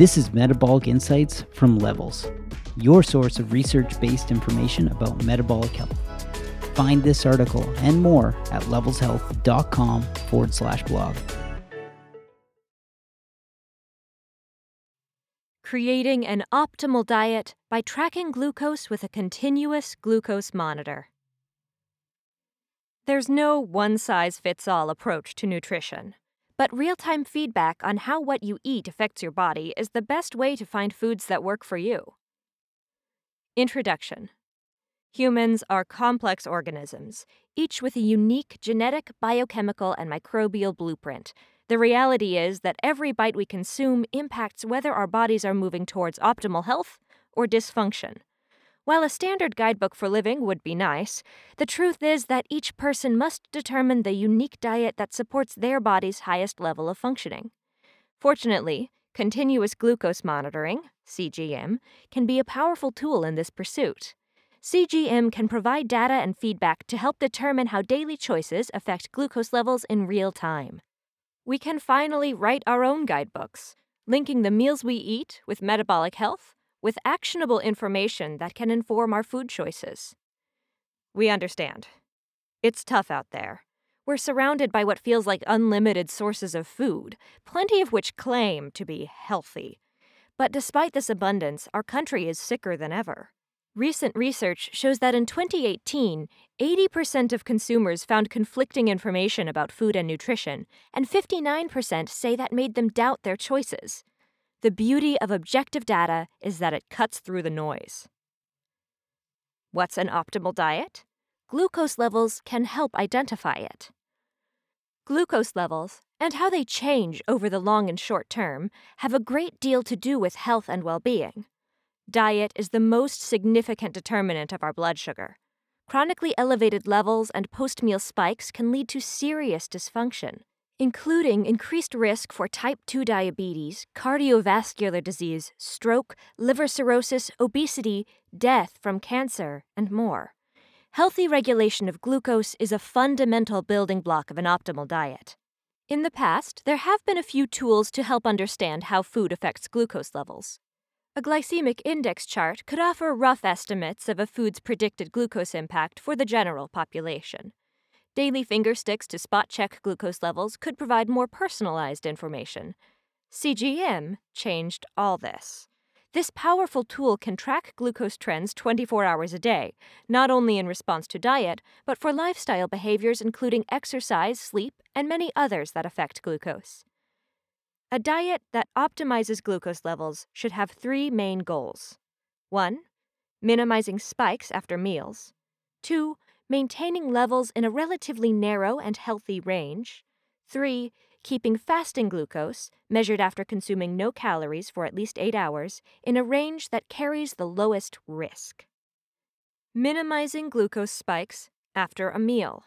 This is Metabolic Insights from Levels, your source of research based information about metabolic health. Find this article and more at levelshealth.com forward slash blog. Creating an optimal diet by tracking glucose with a continuous glucose monitor. There's no one size fits all approach to nutrition. But real time feedback on how what you eat affects your body is the best way to find foods that work for you. Introduction Humans are complex organisms, each with a unique genetic, biochemical, and microbial blueprint. The reality is that every bite we consume impacts whether our bodies are moving towards optimal health or dysfunction. While a standard guidebook for living would be nice, the truth is that each person must determine the unique diet that supports their body's highest level of functioning. Fortunately, continuous glucose monitoring, CGM, can be a powerful tool in this pursuit. CGM can provide data and feedback to help determine how daily choices affect glucose levels in real time. We can finally write our own guidebooks, linking the meals we eat with metabolic health with actionable information that can inform our food choices. We understand. It's tough out there. We're surrounded by what feels like unlimited sources of food, plenty of which claim to be healthy. But despite this abundance, our country is sicker than ever. Recent research shows that in 2018, 80% of consumers found conflicting information about food and nutrition, and 59% say that made them doubt their choices. The beauty of objective data is that it cuts through the noise. What's an optimal diet? Glucose levels can help identify it. Glucose levels, and how they change over the long and short term, have a great deal to do with health and well being. Diet is the most significant determinant of our blood sugar. Chronically elevated levels and post meal spikes can lead to serious dysfunction including increased risk for type 2 diabetes, cardiovascular disease, stroke, liver cirrhosis, obesity, death from cancer, and more. Healthy regulation of glucose is a fundamental building block of an optimal diet. In the past, there have been a few tools to help understand how food affects glucose levels. A glycemic index chart could offer rough estimates of a food's predicted glucose impact for the general population. Daily finger sticks to spot check glucose levels could provide more personalized information. CGM changed all this. This powerful tool can track glucose trends 24 hours a day, not only in response to diet, but for lifestyle behaviors including exercise, sleep, and many others that affect glucose. A diet that optimizes glucose levels should have three main goals 1. Minimizing spikes after meals. 2 maintaining levels in a relatively narrow and healthy range. 3. Keeping fasting glucose, measured after consuming no calories for at least 8 hours, in a range that carries the lowest risk. Minimizing glucose spikes after a meal.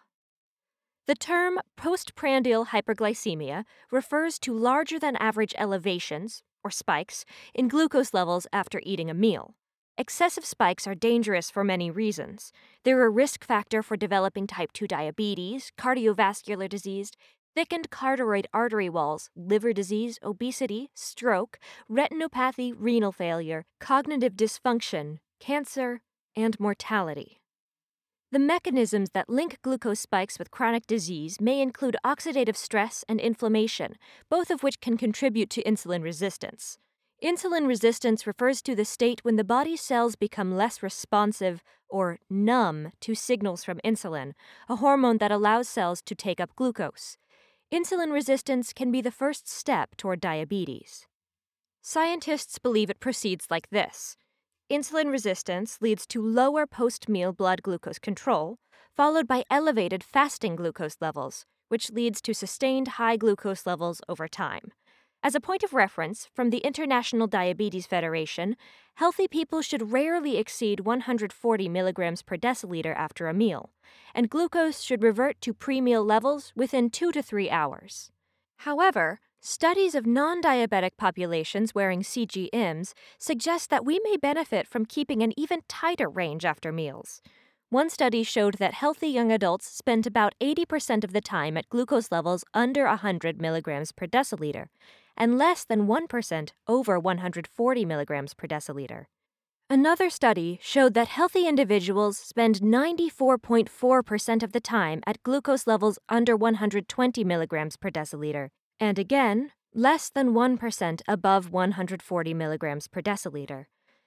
The term postprandial hyperglycemia refers to larger than average elevations, or spikes, in glucose levels after eating a meal. Excessive spikes are dangerous for many reasons. They're a risk factor for developing type 2 diabetes, cardiovascular disease, thickened carotid artery walls, liver disease, obesity, stroke, retinopathy, renal failure, cognitive dysfunction, cancer, and mortality. The mechanisms that link glucose spikes with chronic disease may include oxidative stress and inflammation, both of which can contribute to insulin resistance. Insulin resistance refers to the state when the body's cells become less responsive or numb to signals from insulin, a hormone that allows cells to take up glucose. Insulin resistance can be the first step toward diabetes. Scientists believe it proceeds like this Insulin resistance leads to lower post meal blood glucose control, followed by elevated fasting glucose levels, which leads to sustained high glucose levels over time. As a point of reference, from the International Diabetes Federation, healthy people should rarely exceed 140 milligrams per deciliter after a meal, and glucose should revert to pre meal levels within two to three hours. However, studies of non diabetic populations wearing CGMs suggest that we may benefit from keeping an even tighter range after meals. One study showed that healthy young adults spent about 80% of the time at glucose levels under 100 milligrams per deciliter, and less than 1% over 140 milligrams per deciliter. Another study showed that healthy individuals spend 94.4% of the time at glucose levels under 120 milligrams per deciliter, and again, less than 1% above 140 milligrams per deciliter.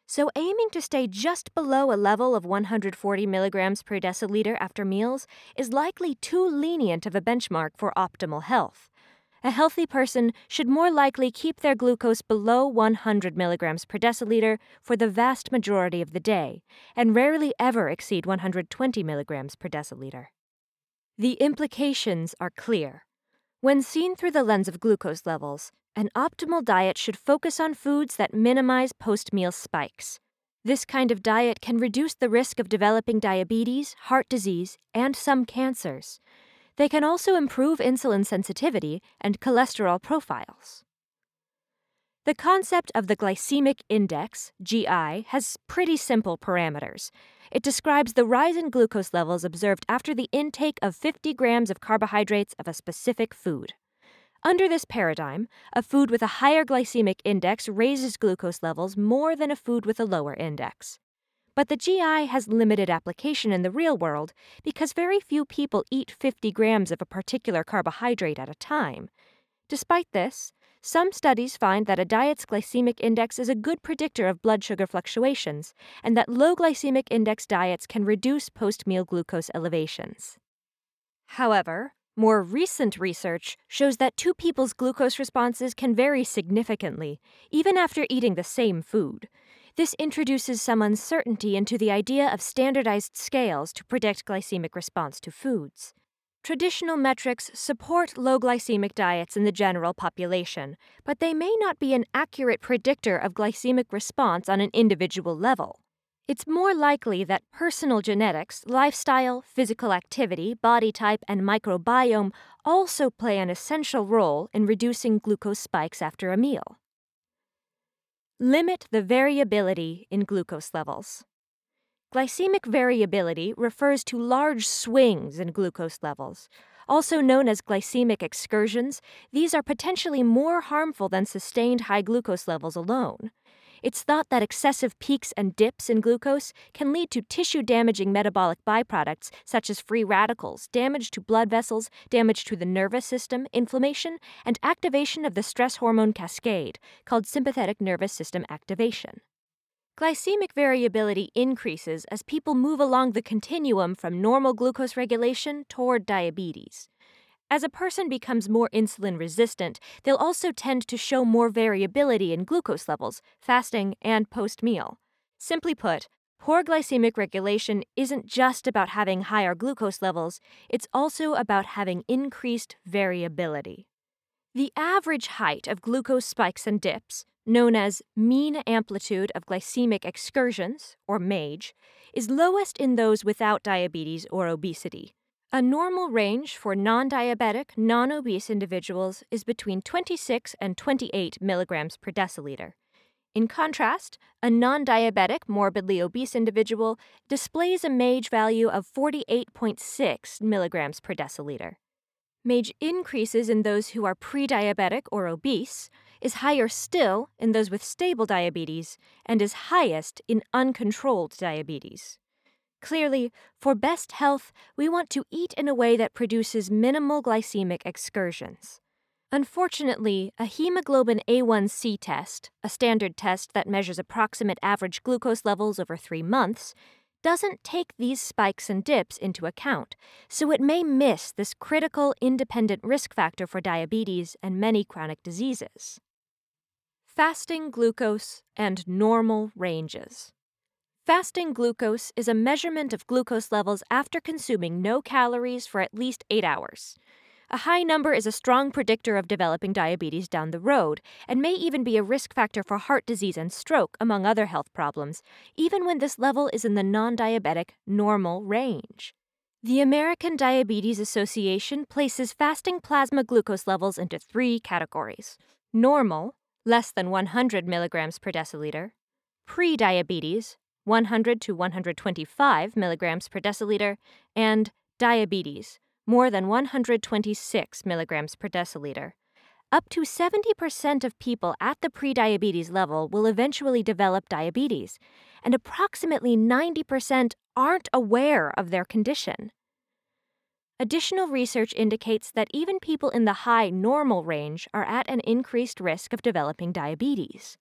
So, aiming to stay just below a level of 140 milligrams per deciliter after meals is likely too lenient of a benchmark for optimal health. A healthy person should more likely keep their glucose below 100 milligrams per deciliter for the vast majority of the day, and rarely ever exceed 120 milligrams per deciliter. The implications are clear. When seen through the lens of glucose levels, an optimal diet should focus on foods that minimize post meal spikes. This kind of diet can reduce the risk of developing diabetes, heart disease, and some cancers. They can also improve insulin sensitivity and cholesterol profiles. The concept of the glycemic index, GI, has pretty simple parameters. It describes the rise in glucose levels observed after the intake of 50 grams of carbohydrates of a specific food. Under this paradigm, a food with a higher glycemic index raises glucose levels more than a food with a lower index. But the GI has limited application in the real world because very few people eat 50 grams of a particular carbohydrate at a time. Despite this, some studies find that a diet's glycemic index is a good predictor of blood sugar fluctuations, and that low glycemic index diets can reduce post meal glucose elevations. However, more recent research shows that two people's glucose responses can vary significantly, even after eating the same food. This introduces some uncertainty into the idea of standardized scales to predict glycemic response to foods. Traditional metrics support low glycemic diets in the general population, but they may not be an accurate predictor of glycemic response on an individual level. It's more likely that personal genetics, lifestyle, physical activity, body type, and microbiome also play an essential role in reducing glucose spikes after a meal. Limit the variability in glucose levels. Glycemic variability refers to large swings in glucose levels. Also known as glycemic excursions, these are potentially more harmful than sustained high glucose levels alone. It's thought that excessive peaks and dips in glucose can lead to tissue damaging metabolic byproducts such as free radicals, damage to blood vessels, damage to the nervous system, inflammation, and activation of the stress hormone cascade, called sympathetic nervous system activation. Glycemic variability increases as people move along the continuum from normal glucose regulation toward diabetes. As a person becomes more insulin resistant, they'll also tend to show more variability in glucose levels, fasting, and post meal. Simply put, poor glycemic regulation isn't just about having higher glucose levels, it's also about having increased variability. The average height of glucose spikes and dips, known as mean amplitude of glycemic excursions, or MAGE, is lowest in those without diabetes or obesity. A normal range for non diabetic, non obese individuals is between 26 and 28 milligrams per deciliter. In contrast, a non diabetic, morbidly obese individual displays a MAGE value of 48.6 milligrams per deciliter. MAGE increases in those who are pre diabetic or obese, is higher still in those with stable diabetes, and is highest in uncontrolled diabetes. Clearly, for best health, we want to eat in a way that produces minimal glycemic excursions. Unfortunately, a hemoglobin A1C test, a standard test that measures approximate average glucose levels over three months, doesn't take these spikes and dips into account, so it may miss this critical independent risk factor for diabetes and many chronic diseases. Fasting glucose and normal ranges. Fasting glucose is a measurement of glucose levels after consuming no calories for at least eight hours. A high number is a strong predictor of developing diabetes down the road and may even be a risk factor for heart disease and stroke, among other health problems, even when this level is in the non diabetic normal range. The American Diabetes Association places fasting plasma glucose levels into three categories normal, less than 100 milligrams per deciliter, pre diabetes, 100 to 125 milligrams per deciliter, and diabetes, more than 126 milligrams per deciliter. up to 70% of people at the prediabetes level will eventually develop diabetes, and approximately 90% aren't aware of their condition. Additional research indicates that even people in the high normal range are at an increased risk of developing diabetes.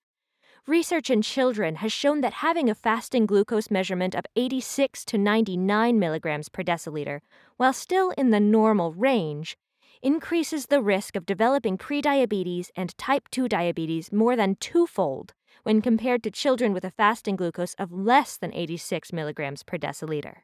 Research in children has shown that having a fasting glucose measurement of 86 to 99 milligrams per deciliter, while still in the normal range, increases the risk of developing prediabetes and type 2 diabetes more than twofold when compared to children with a fasting glucose of less than 86 milligrams per deciliter.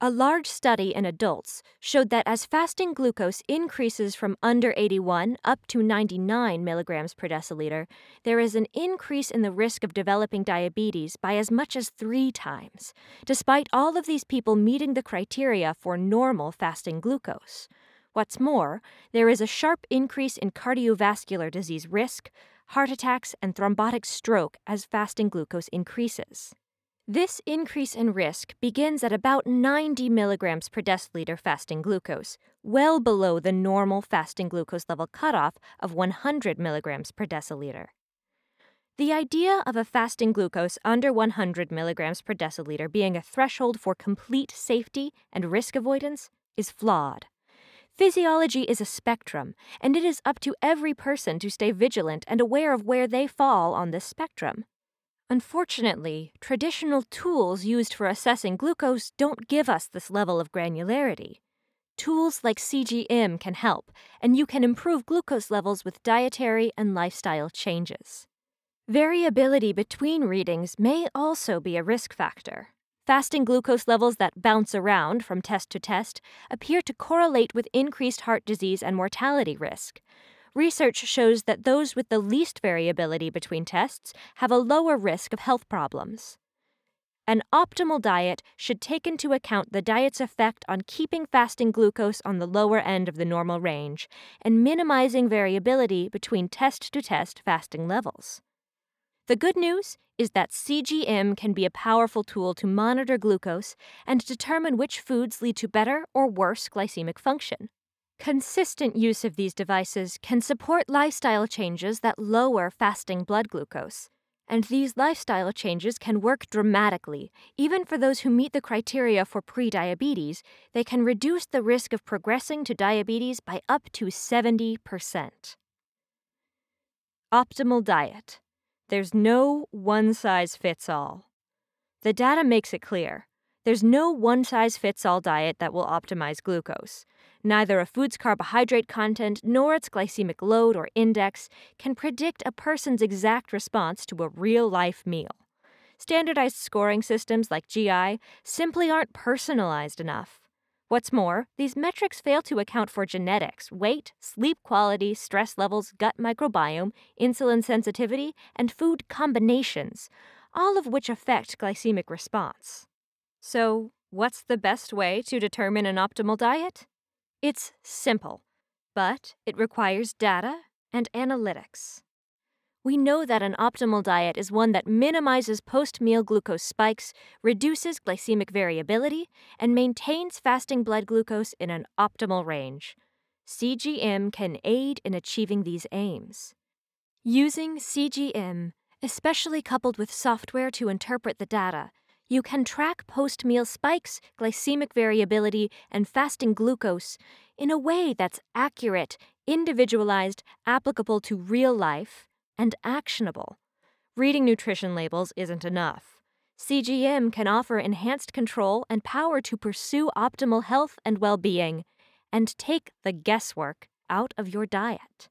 A large study in adults showed that as fasting glucose increases from under 81 up to 99 milligrams per deciliter, there is an increase in the risk of developing diabetes by as much as three times, despite all of these people meeting the criteria for normal fasting glucose. What's more, there is a sharp increase in cardiovascular disease risk, heart attacks, and thrombotic stroke as fasting glucose increases. This increase in risk begins at about 90 milligrams per deciliter fasting glucose, well below the normal fasting glucose level cutoff of 100 milligrams per deciliter. The idea of a fasting glucose under 100 milligrams per deciliter being a threshold for complete safety and risk avoidance is flawed. Physiology is a spectrum, and it is up to every person to stay vigilant and aware of where they fall on this spectrum. Unfortunately, traditional tools used for assessing glucose don't give us this level of granularity. Tools like CGM can help, and you can improve glucose levels with dietary and lifestyle changes. Variability between readings may also be a risk factor. Fasting glucose levels that bounce around from test to test appear to correlate with increased heart disease and mortality risk, research shows that those with the least variability between tests have a lower risk of health problems. An optimal diet should take into account the diet's effect on keeping fasting glucose on the lower end of the normal range and minimizing variability between test to test fasting levels. The good news is that CGM can be a powerful tool to monitor glucose and determine which foods lead to better or worse glycemic function. Consistent use of these devices can support lifestyle changes that lower fasting blood glucose. And these lifestyle changes can work dramatically. Even for those who meet the criteria for prediabetes, they can reduce the risk of progressing to diabetes by up to 70%. Optimal diet. There's no one size fits all. The data makes it clear. There's no one size fits all diet that will optimize glucose. Neither a food's carbohydrate content nor its glycemic load or index can predict a person's exact response to a real life meal. Standardized scoring systems like GI simply aren't personalized enough. What's more, these metrics fail to account for genetics, weight, sleep quality, stress levels, gut microbiome, insulin sensitivity, and food combinations, all of which affect glycemic response. So, what's the best way to determine an optimal diet? It's simple, but it requires data and analytics. We know that an optimal diet is one that minimizes post meal glucose spikes, reduces glycemic variability, and maintains fasting blood glucose in an optimal range. CGM can aid in achieving these aims. Using CGM, especially coupled with software to interpret the data, you can track post meal spikes, glycemic variability, and fasting glucose in a way that's accurate, individualized, applicable to real life, and actionable. Reading nutrition labels isn't enough. CGM can offer enhanced control and power to pursue optimal health and well being, and take the guesswork out of your diet.